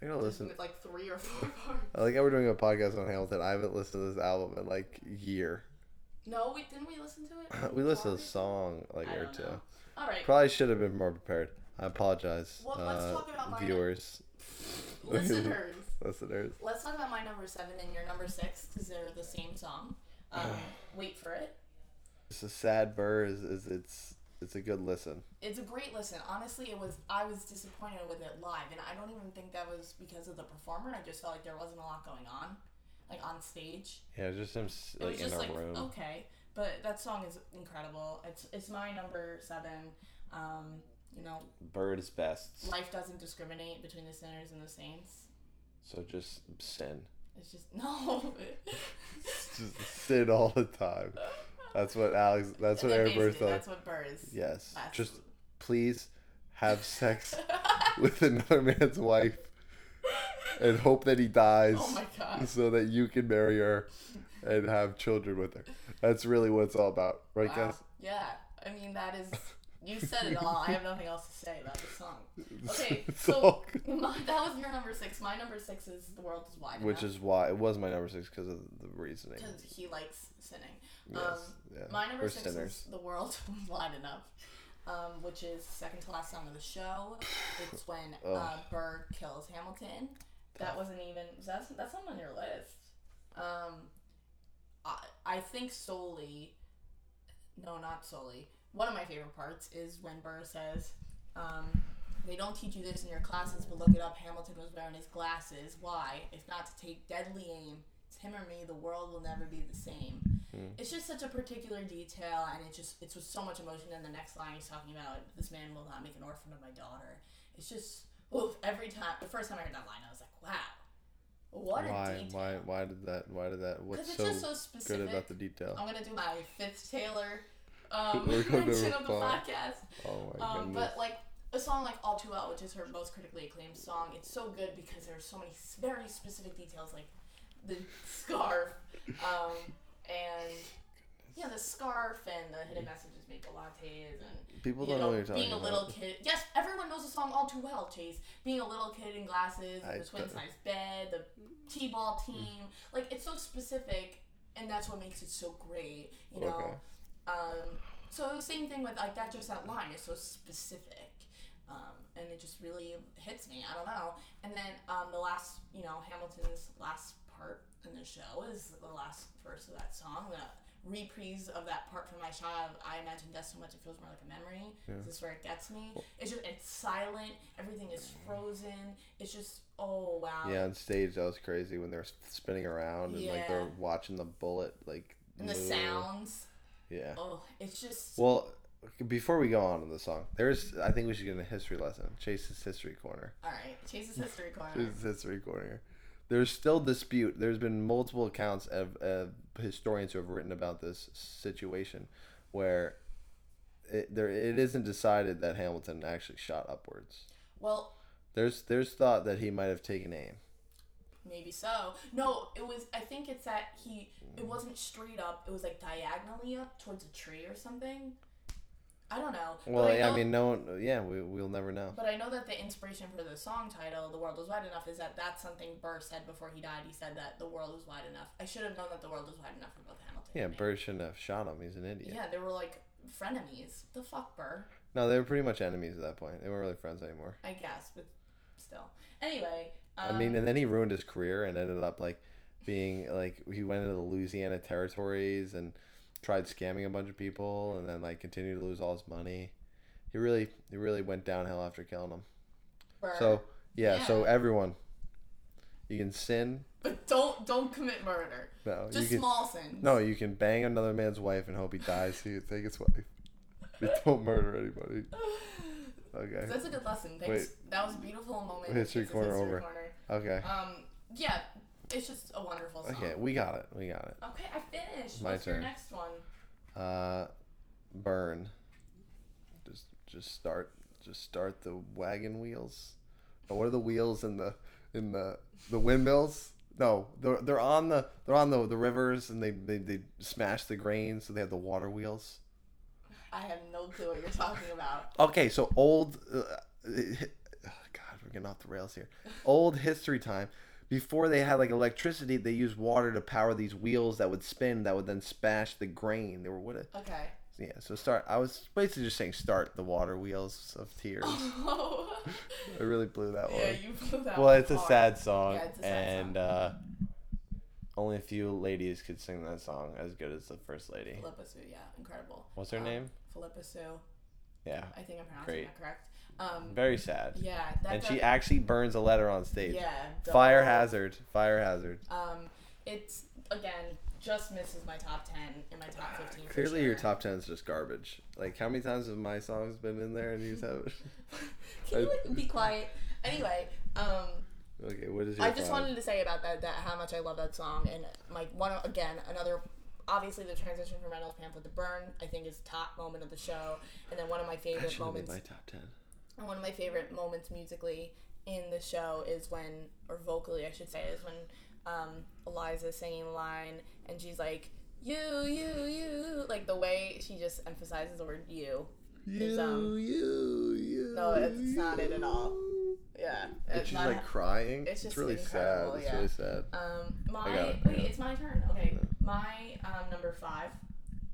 I gotta listen. With like three or four <laughs> parts. I like how we're doing a podcast on Hamilton. I haven't listened to this album in like a year. No, we didn't we listen to it? <clears throat> we listened to the Before? song like a or two. know. All right. Probably should have been more prepared. I apologize, Well, let's uh, talk about my- viewers, <laughs> Listeners. <laughs> listeners. Let's talk about my number seven and your number six because they're the same song. Um, <sighs> wait for it. It's a sad burr. Is, is it's it's a good listen. It's a great listen. Honestly, it was. I was disappointed with it live, and I don't even think that was because of the performer. I just felt like there wasn't a lot going on, like on stage. Yeah, it was just him like in just a like room. okay, but that song is incredible. It's it's my number seven. Um, you know, Bird is best. life doesn't discriminate between the sinners and the saints. So just sin. It's just <laughs> no. <laughs> It's just sin all the time. <laughs> That's what Alex. That's what then Aaron Burr basically thought. That's what Burr is. Yes. Just please have sex <laughs> with another man's wife and hope that he dies Oh my god. so that you can marry her and have children with her. That's really what it's all about, right, Wow. guys? Yeah. I mean, that is. You said it all. I have nothing else to say about the song. <laughs> Okay, so <laughs> my, that was your number six. My number six is "The World Is Wide Enough. Which Enough" is why it was my number six because of the reasoning. because he likes sinning. Yes, um, yeah. My number We're six sinners. is "The World <laughs> Is Wide Enough," um, which is second to last song of the show. It's when <sighs> uh. Burr kills Hamilton. That wasn't even that's that's not on your list. Um, I I think solely. No, not solely. One of my favorite parts is when Burr says, um, "They don't teach you this in your classes, but look it up. Hamilton was wearing his glasses. Why? If not to take deadly aim, it's him or me. The world will never be the same." It's just such a particular detail, and it just it's with so much emotion. And the next line he's talking about, "This man will not make an orphan of my daughter." It's just oof, every time. The first time I heard that line, I was like, "Wow, what a Why? detail!" Why? Why did that? Why did that? What's so, just so good about the detail? I'm gonna do my fifth Taylor um, mention <laughs> of the podcast. Oh my Um, goodness! but like a song like All Too Well, which is her most critically acclaimed song, it's so good because there's so many very specific details, like the scarf, um, and yeah, the scarf and the hidden messages make the lattes and People don't know, know, what you're talking being a about. little kid. Yes, everyone knows the song all too well, Chase. Being a little kid in glasses, I the twin size bed, the t-ball team. Like it's so specific, and that's what makes it so great. You know. Okay. Um, so the same thing with like that. Just that line is so specific, um, and it just really hits me. I don't know. And then um, the last, you know, Hamilton's last part in the show is the last verse of that song. The reprise of that part from my child. I imagine death so much it feels more like a memory. This is where it gets me. It's just it's silent. Everything is frozen. It's just oh wow. Yeah, on stage that was crazy when they were spinning around and like they're watching the bullet like And the move. sounds. Yeah. Oh, it's just. Well, before we go on to the song, there's I think we should get a history lesson. Chase's history corner. all right, Chase's history <laughs> corner. Chase's history corner. There's still dispute. There's been multiple accounts of, of historians who have written about this situation, where it, there it isn't decided that Hamilton actually shot upwards. Well, There's there's thought that he might have taken aim. Maybe so. No, it was. I think it's that he. It wasn't straight up. It was like diagonally up towards a tree or something. I don't know. Well, I, yeah, know, I mean, no one. Yeah, we we'll never know. But I know that the inspiration for the song title, "The World Is Wide Enough," is that that's something Burr said before he died. He said that the world is wide enough. I should have known that the world is wide enough for both Hamilton. Yeah. Burr shouldn't have shot him. He's an idiot. Yeah, they were like frenemies. The fuck, Burr. No, they were pretty much enemies at that point. They weren't really friends anymore. I guess, but still. Anyway. I Um, mean, and then he ruined his career and ended up like being like he went into the Louisiana territories and tried scamming a bunch of people and then like continued to lose all his money. He really he really went downhill after killing him. Burr. So yeah, so everyone, you can sin. but don't don't commit murder. No, Just you can. small sins. No, you can bang another man's wife and hope he dies. So you take his wife. <laughs> But don't murder anybody. <sighs> Okay. That's a good lesson. Thanks. Wait. That was a beautiful moment. History corner over. corner. Okay. Um, yeah, it's just a wonderful song. Okay, we got it. We got it. Okay, I finished. My What's your turn. next one? Uh, burn. Just just start just start the wagon wheels. Oh, what are the wheels in the in the the windmills? No, they're they're on the they're on the the rivers and they they, they smash the grain so they have the water wheels. I have no clue what you're talking about. Okay, so old. Uh, getting off the rails here. Old history time. Before they had like electricity, they used water to power these wheels that would spin that would then smash the grain. They were what? A, Okay. yeah. So start. I was basically just saying start the water wheels of tears. Oh. <laughs> I really blew that one. yeah, you blew that Well, it's a hard. sad song, Yeah, it's a sad and song. uh, only a few ladies could sing that song as good as the first lady. Phillipa Soo, yeah, incredible. What's her Um, name? Phillipa Soo. Yeah, I think I'm pronouncing Great. that correct. Um, very sad. yeah, that and she actually burns a letter on stage. yeah, Fire hazard. Fire hazard. Um, it's again just misses my top ten in my top fifteen. Clearly, your top ten is just garbage. Like, how many times have my songs been in there and you have? <laughs> <laughs> Can you like, be quiet? Anyway, um, Okay, what is your? I just five? wanted to say about that that how much I love that song and like one again another. Obviously, the transition from Reynolds Pamphlet to Burn, I think, is top moment of the show, and then one of my favorite should have been moments. my top ten. And one of my favorite moments musically in the show is when, or vocally, I should say, is when um, Eliza's singing the line and she's like, "You, you, you," like the way she just emphasizes the word "you." Is, um, you, you. no, it's not it at all. Yeah, And she's not- like crying. it's It's, just really sad. incredible, It's yeah. really sad. Um, my it, wait, it. it's my turn. Okay, my um, number five,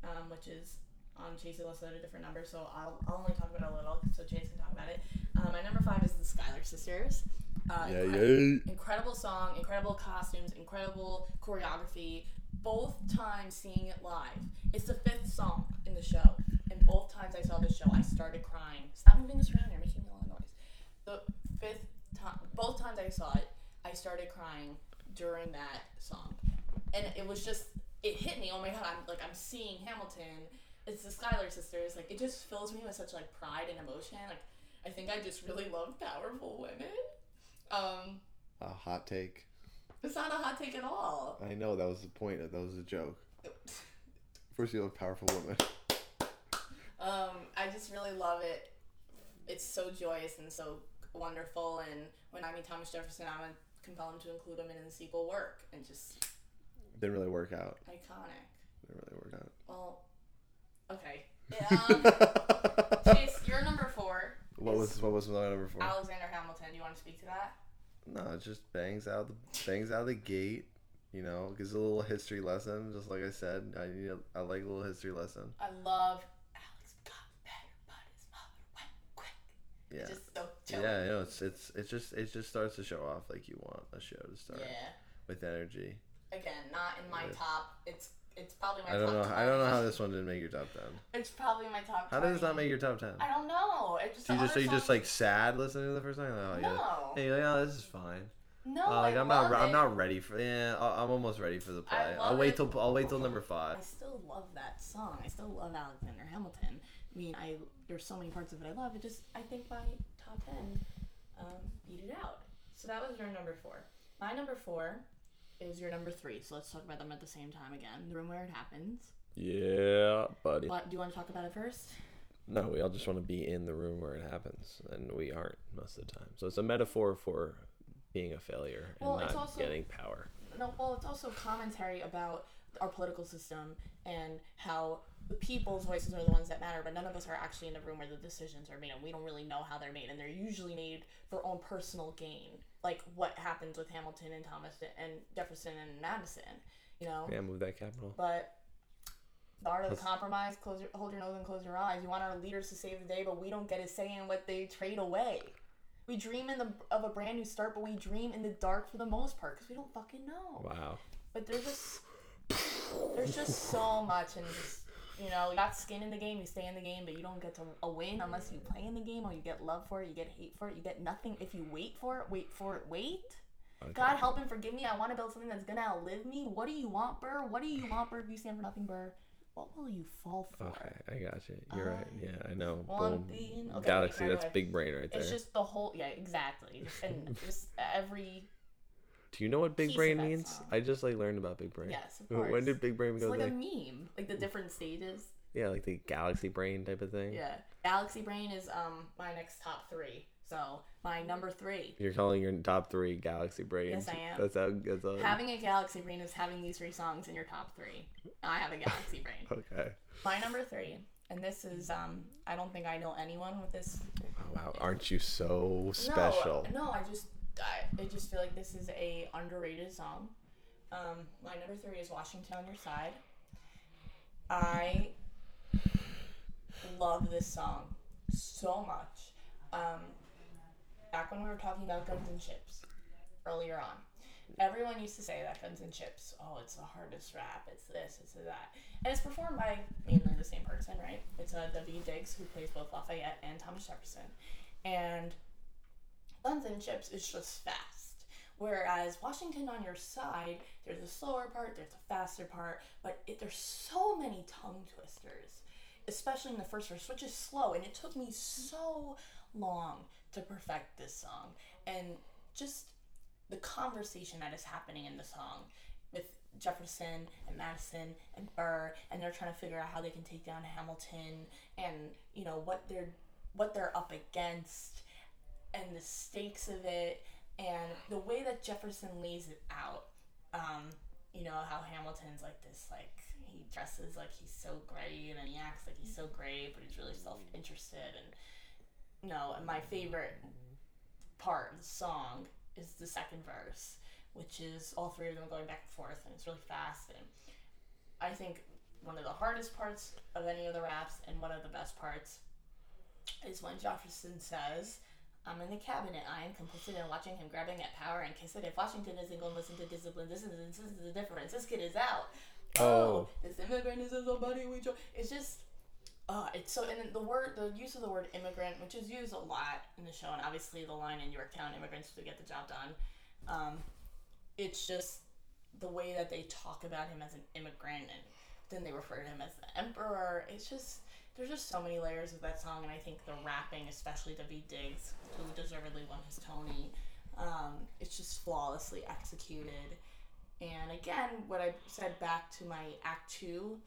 um, which is on Chasey Let's Load a different number, so I'll, I'll only talk about it a little, so Chase can talk about it. Uh, my number five is the Schuyler Sisters. Uh, Yeah, incre- yeah. Incredible song, incredible costumes, incredible choreography. Both times seeing it live. It's the fifth song in the show, and both times I saw the show, I started crying. Stop moving this around. You're making a lot of noise. The fifth time, both times I saw it, I started crying during that song, and it was just it hit me. Oh my god! I'm like I'm seeing Hamilton. It's the Schuyler sisters. Like it just fills me with such like pride and emotion. Like I think I just really love powerful women. Um, A hot take. it's not a hot take at all. I know that was the point. That was a joke. First, you love powerful women. Um, I just really love it. It's so joyous and so wonderful. And when I meet Thomas Jefferson, I'm gonna compel him to include him in the sequel work and just Didn't really work out. iconic. Didn't really work out. Well, okay. Um, <laughs> Chase, you're number four. what was what was my number four? Alexander Hamilton. Do you want to speak to that? No, it just bangs out the bangs out the gate. You know, gives a little history lesson. Just like I said, I need a, I like a little history lesson. I love Alex got better, but his mother went quick. Yeah, Just so chill. yeah. You know, it's it's it just it just starts to show off like you want a show to start Yeah. with energy. Again, not in my Yeah. top. It's it's probably my I don't top know. I don't know how this one didn't make your top ten. It's probably my top. How does 20. that make your top ten? I don't know. It just So you just so you just like sad listening to the first time? Oh yeah. No. Hey, you're like, oh, this is fine. No, Uh, like I I'm not. re- I'm not ready for. Yeah, I'm almost ready for the play. I'll wait it. till. I'll wait till number five. I still love that song. I still love Alexander Hamilton. I mean, I there's so many parts of it I love. It just I think my top ten um, beat it out. So that was your number four. My number four is your number three. So let's talk about them at the same time again. The room where it happens. Yeah, buddy. What, do you want to talk about it first? No, we all just want to be in the room where it happens, and we aren't most of the time. So it's a metaphor for being a failure and Well, it's not also- getting power. No, well, it's also commentary about our political system and how the people's voices are the ones that matter, but none of us are actually in the room where the decisions are made, and we don't really know how they're made, and they're usually made for own personal gain, like what happens with Hamilton and Thomas and Jefferson and Madison, you know. Yeah, move that capital. But the art of the That's- compromise, close your, hold your nose and close your eyes. You want our leaders to save the day, but we don't get a say in what they trade away. We dream in the of a brand new start, but we dream in the dark for the most part because we don't fucking know. Wow. But there's just there's just so much, and just you know, you got skin in the game, you stay in the game, but you don't get to a win unless you play in the game, or you get love for it, you get hate for it, you get nothing if you wait for it. Wait for it. Wait. Okay. God help and forgive me. I want to build something that's gonna outlive me. What do you want, Burr? What do you want, Burr? If you stand for nothing, Burr, what will you fall for? Okay, I got you. You're right. Yeah, I know. Boom. okay, Galaxy. That's big brain right there. It's just the whole, yeah, exactly, and <laughs> just every Do you know what big brain means? song. I just like learned about big brain. yes, of course. When did big brain It's go like a meme, like the different stages. Yeah, like the galaxy brain type of thing. Yeah, Galaxy Brain is um my next top three. So my number three. You're calling your top three galaxy brain. Yes, I am. That's how. That's how. Having a Galaxy Brain is having these three songs in your top three. I have a Galaxy <laughs> Brain. okay. My number three and this is um I don't think I know anyone with this. Wow, aren't you so special? No, no, I just I, I just feel like this is a underrated song. Um, my number three is Washington on Your Side. I love this song so much. Um, back when we were talking about Guns and Ships earlier on, everyone used to say that Guns and Ships, oh, it's the hardest rap, it's this, it's that. And it's performed by mainly the same person, right? It's uh, W. Diggs, who plays both Lafayette and Thomas Jefferson. And Guns and Ships is just fast. Whereas Washington on your side, there's a slower part, there's a faster part, but it, there's so many tongue twisters, especially in the first verse, which is slow. And it took me so long to perfect this song. And just the conversation that is happening in the song with Jefferson and Madison and Burr, and they're trying to figure out how they can take down Hamilton, and you know what they're what they're up against, and the stakes of it, and the way that Jefferson lays it out. Um, you know how Hamilton's like this, like he dresses like he's so great, and he acts like he's so great, but he's really self interested, and no, and my favorite part of the song is the second verse, which is all three of them going back and forth, and it's really fast. And I think one of the hardest parts of any of the raps, and one of the best parts, is when Jefferson says, I'm in the cabinet. I am complicit in watching him grabbing at power and kiss it. If Washington isn't going to listen to discipline, this is, this is the difference. This kid is out. Oh. this immigrant is somebody we join. It's just, uh, it's so, and the word, the use of the word immigrant, which is used a lot in the show, and obviously the line in Yorktown, immigrants to get the job done. Um, it's just the way that they talk about him as an immigrant, and then they refer to him as the emperor. It's just there's just so many layers of that song, and I think the rapping, especially W. Diggs, who deservedly won his Tony, um, it's just flawlessly executed. And again, what I said back to my Act Two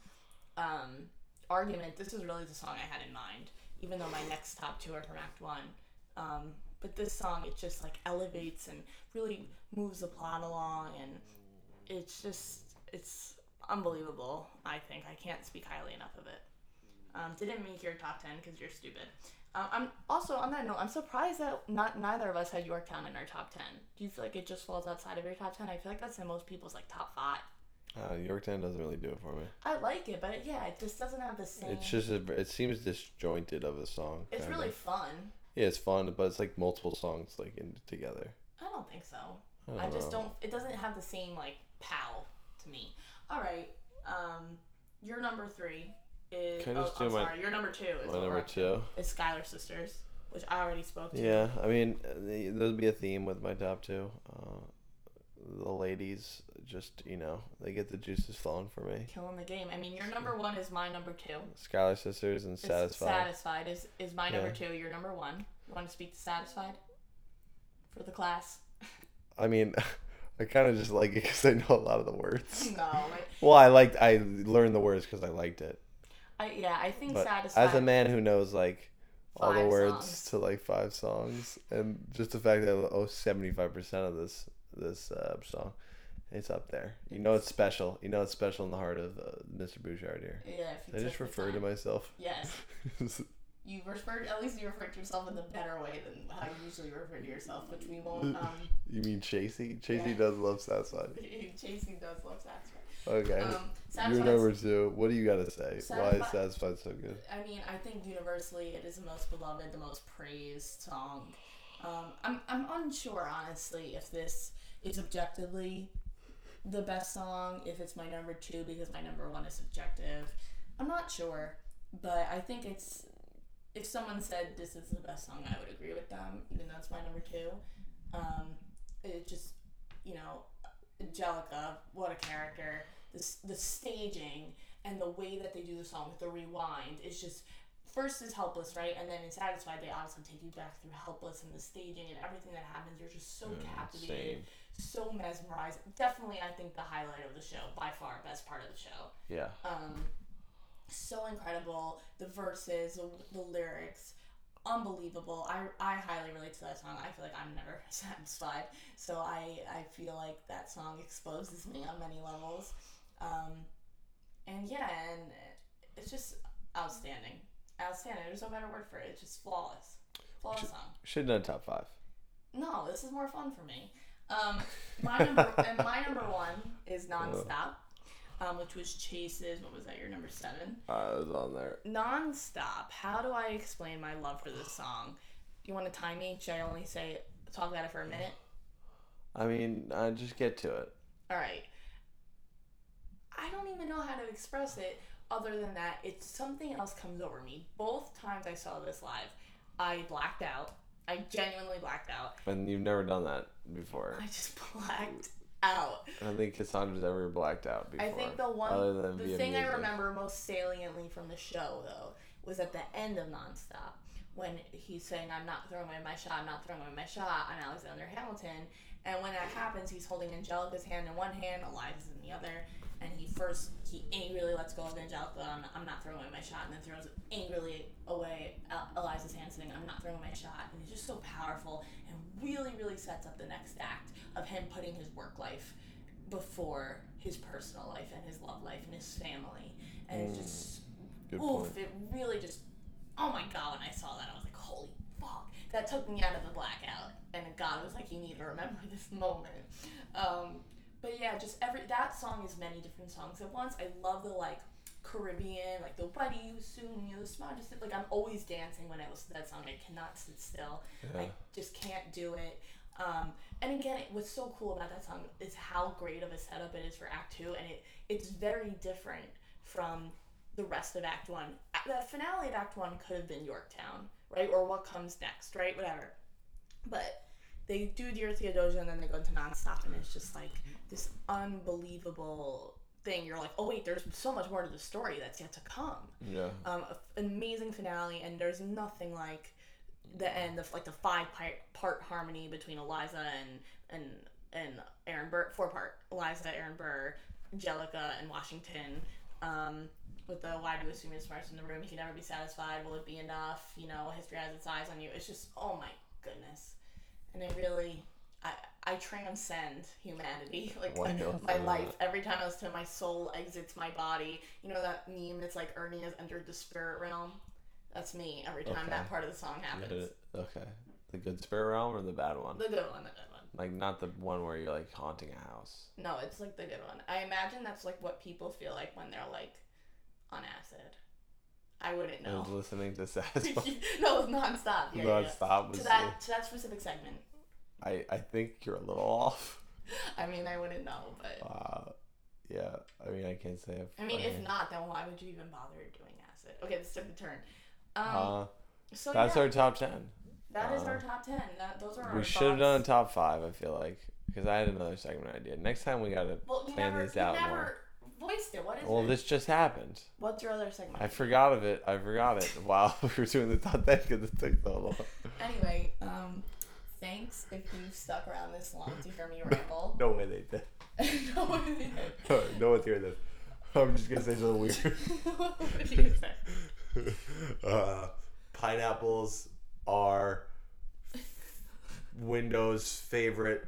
um, argument, this is really the song I had in mind, even though my next top two are from Act One. Um, but this song, it just like elevates and really moves the plot along, and it's just it's unbelievable. I think I can't speak highly enough of it. Um, didn't make your top ten because you're stupid. Um, I'm also on that note. I'm surprised that not neither of us had Yorktown in our top ten. Do you feel like it just falls outside of your top ten? I feel like that's in most people's like top five. Uh, Yorktown doesn't really do it for me. I like it, but it, yeah, it just doesn't have the same. It's just a, it seems disjointed of a song. It's really fun. yeah, it's fun, but it's like multiple songs like in together. I don't think so. I I, just know. don't. It doesn't have the same like pow to me. All right. Um, your number three is. Can I oh, just I'm do my- sorry. Your number two is My number two. Is Schuyler Sisters, which I already spoke to. Yeah, I mean, uh, the- there'll be a theme with my top two. Uh, the ladies just, you know, they get the juices flowing for me. Killing the game. I mean, your number one is my number two. Schuyler Sisters and Satisfied. Satisfied is, is my number Yeah. two. Your number one. You want to speak to Satisfied for the class? <laughs> I mean, <laughs> I kind of just like it because I know a lot of the words. <laughs> no. I, Well, I liked, I learned the words because I liked it. I yeah. I think But Satisfied. as a man who knows like all the words songs. to like five songs, and just the fact that oh 75 percent of this this uh, song, it's up there. You know it's special. You know it's special in the heart of uh, Mr. Bouchard here. Yeah. If I just refer to myself? Yes. <laughs> You referred. At least you referred to yourself in a better way than how you usually refer to yourself, which we won't. <laughs> Um, you mean Chasey? Chasey Yeah. does love Satisfied. <laughs> Chasing does love Satisfied. Okay. Um, You're number two. What do you got to say? Why is Satisfied- Satisfied so good? I mean, I think universally it is the most beloved, the most praised song. Um, I'm, I'm unsure, honestly, if this is objectively the best song, if it's my number two because my number one is subjective. I'm not sure, but I think it's. If someone said this is the best song, I would agree with them, even though it's my number two. Um, it just, you know, Angelica, what a character. The, the staging and the way that they do the song with the rewind is just first is helpless right and then in satisfied they obviously take you back through helpless and the staging and everything that happens you're just so captivated so mesmerized definitely i think the highlight of the show by far best part of the show Yeah. um, so incredible. The verses, the, the lyrics, unbelievable. I, I highly relate to that song. I feel like I'm never <laughs> satisfied. So I, I feel like that song exposes me on many levels. Um, and yeah, and it's just outstanding, outstanding. There's no better word for it. It's just flawless, flawless song. Should have done top five. No, this is more fun for me. Um, <laughs> my number and my number one is nonstop, um, which was Chase's. What was that? Your number seven. I was on there. Nonstop. How do I explain my love for this song? You want to time me? Should I only say talk about it for a minute? I mean, uh, just get to it. All right. I don't even know how to express it other than that it's something else comes over me. Both times I saw this live, I blacked out. I genuinely blacked out. And you've never done that before. I just <laughs> blacked out. I don't think Cassandra's ever blacked out before. I think the one, other than the thing I remember most saliently from the show though was at the end of Nonstop when he's saying, "I'm not throwing away my shot. I'm not throwing away my shot." on Alexander Hamilton, and when that happens, he's holding Angelica's hand in one hand, Eliza's in the other, and he first he angrily lets go of Angelica. I'm, I'm not throwing away my shot, and then throws angrily away Eliza's hand, saying, "I'm not throwing away my shot." And he's just so powerful and really, really sets up the next act of him putting his work life before his personal life and his love life and his family. And it's just, Good oof, point. it really just, oh my god, when I saw that, I was like, holy fuck. That took me out of the blackout. And God was like, you need to remember this moment. Um, yeah, just every, that song is many different songs at once. I love the like, Caribbean, like the what do you soon you the smile just like I'm always dancing when I listen to that song. I cannot sit still. I just can't do it. Um, and again, it, what's so cool about that song is how great of a setup it is for Act Two, and it it's very different from the rest of Act One. The finale of Act One could have been Yorktown, right, or what comes next, right, whatever. But they do Dear Theodosia, and then they go into Nonstop, and it's just like this unbelievable thing. You're like, oh wait, there's so much more to the story that's yet to come Yeah. um, amazing finale, and there's nothing like the end of like the five part, harmony between Eliza and and and Aaron Burr, four part Eliza, Aaron Burr, Angelica, and Washington. Um, with the why do you assume you're smartest in the room? You can never be satisfied. Will it be enough? You know, history has its eyes on you. It's just oh my goodness, and I really. I, I transcend humanity, <laughs> like Why not? my life. Every time I listen to my soul exits my body. You know that meme? It's like Ernie has entered the spirit realm. That's me every time Okay. that part of the song Get happens. it? Okay. The good spirit realm or the bad one? The good one, the good one. Like not the one where you're like haunting a house. No, it's like the good one. I imagine that's like what people feel like when they're like on acid. I wouldn't know. I was listening to <laughs> Satisfy no, nonstop. Yeah, yeah, yeah. nonstop. Was To that to that specific segment. I I think you're a little off. <laughs> I mean, I wouldn't know, but Uh, yeah. I mean, I can't say. If I mean, if not, then why would you even bother doing acid? Okay, this took a turn. Um, uh, so that's yeah, our top ten. that is our uh, top ten. That those are our We should have done a top five. I feel like because I had another segment idea. Next time we gotta Well, plan never, these out never more. Voiced it. What is Well, it? this just happened. What's your other segment? I forgot of it. I forgot it <laughs> while we were doing the top ten because it took so long. Anyway, um, thanks if you stuck around this long to hear me ramble. <laughs> No way they did. no, what did no one's hearing this. I'm just gonna say something weird. <laughs> what did you say? uh, pineapples are Windows' favorite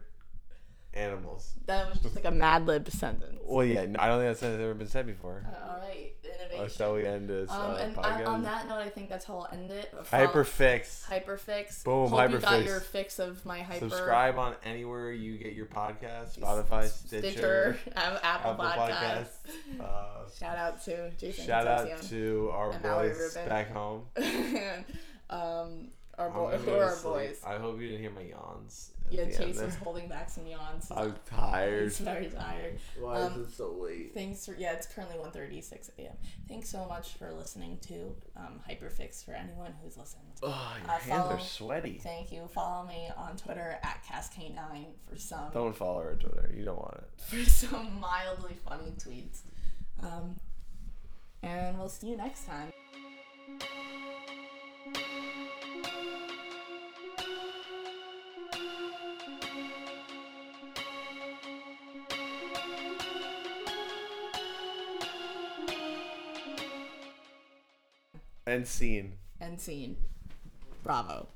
animals. That was just like a Mad Lib sentence. Well, yeah, no, I don't think that sentence has ever been said before. Uh, all right, innovation. That's how we end this um, uh, and podcast. on, that note, I think that's how I'll end it. Follow- Hyperfix. Hyperfix. Boom, Hope you got Hyperfix. your fix of my hyper. Subscribe on anywhere you get your podcast. Spotify, Stitcher, Stitcher, <laughs> Apple, Apple Podcasts. Podcasts. <laughs> Uh, Shout out to Jason. shout out to our And boys back home. <laughs> um, our I'm boy, who are our boys? I hope you didn't hear my yawns. Yeah, the end Chase there. is holding back some yawns. <laughs> I'm tired. He's very tired. Why Um, is it so late? Thanks for yeah, it's currently 1:36 a.m. Thanks so much for listening to um, Hyperfix for anyone who's listened. Oh, your uh, hands follow- are sweaty. Thank you. Follow me on Twitter at cassk9 for some Don't follow her Twitter. You don't want it. <laughs> for some mildly funny tweets. Um, and we'll see you next time. And scene. End scene. Bravo.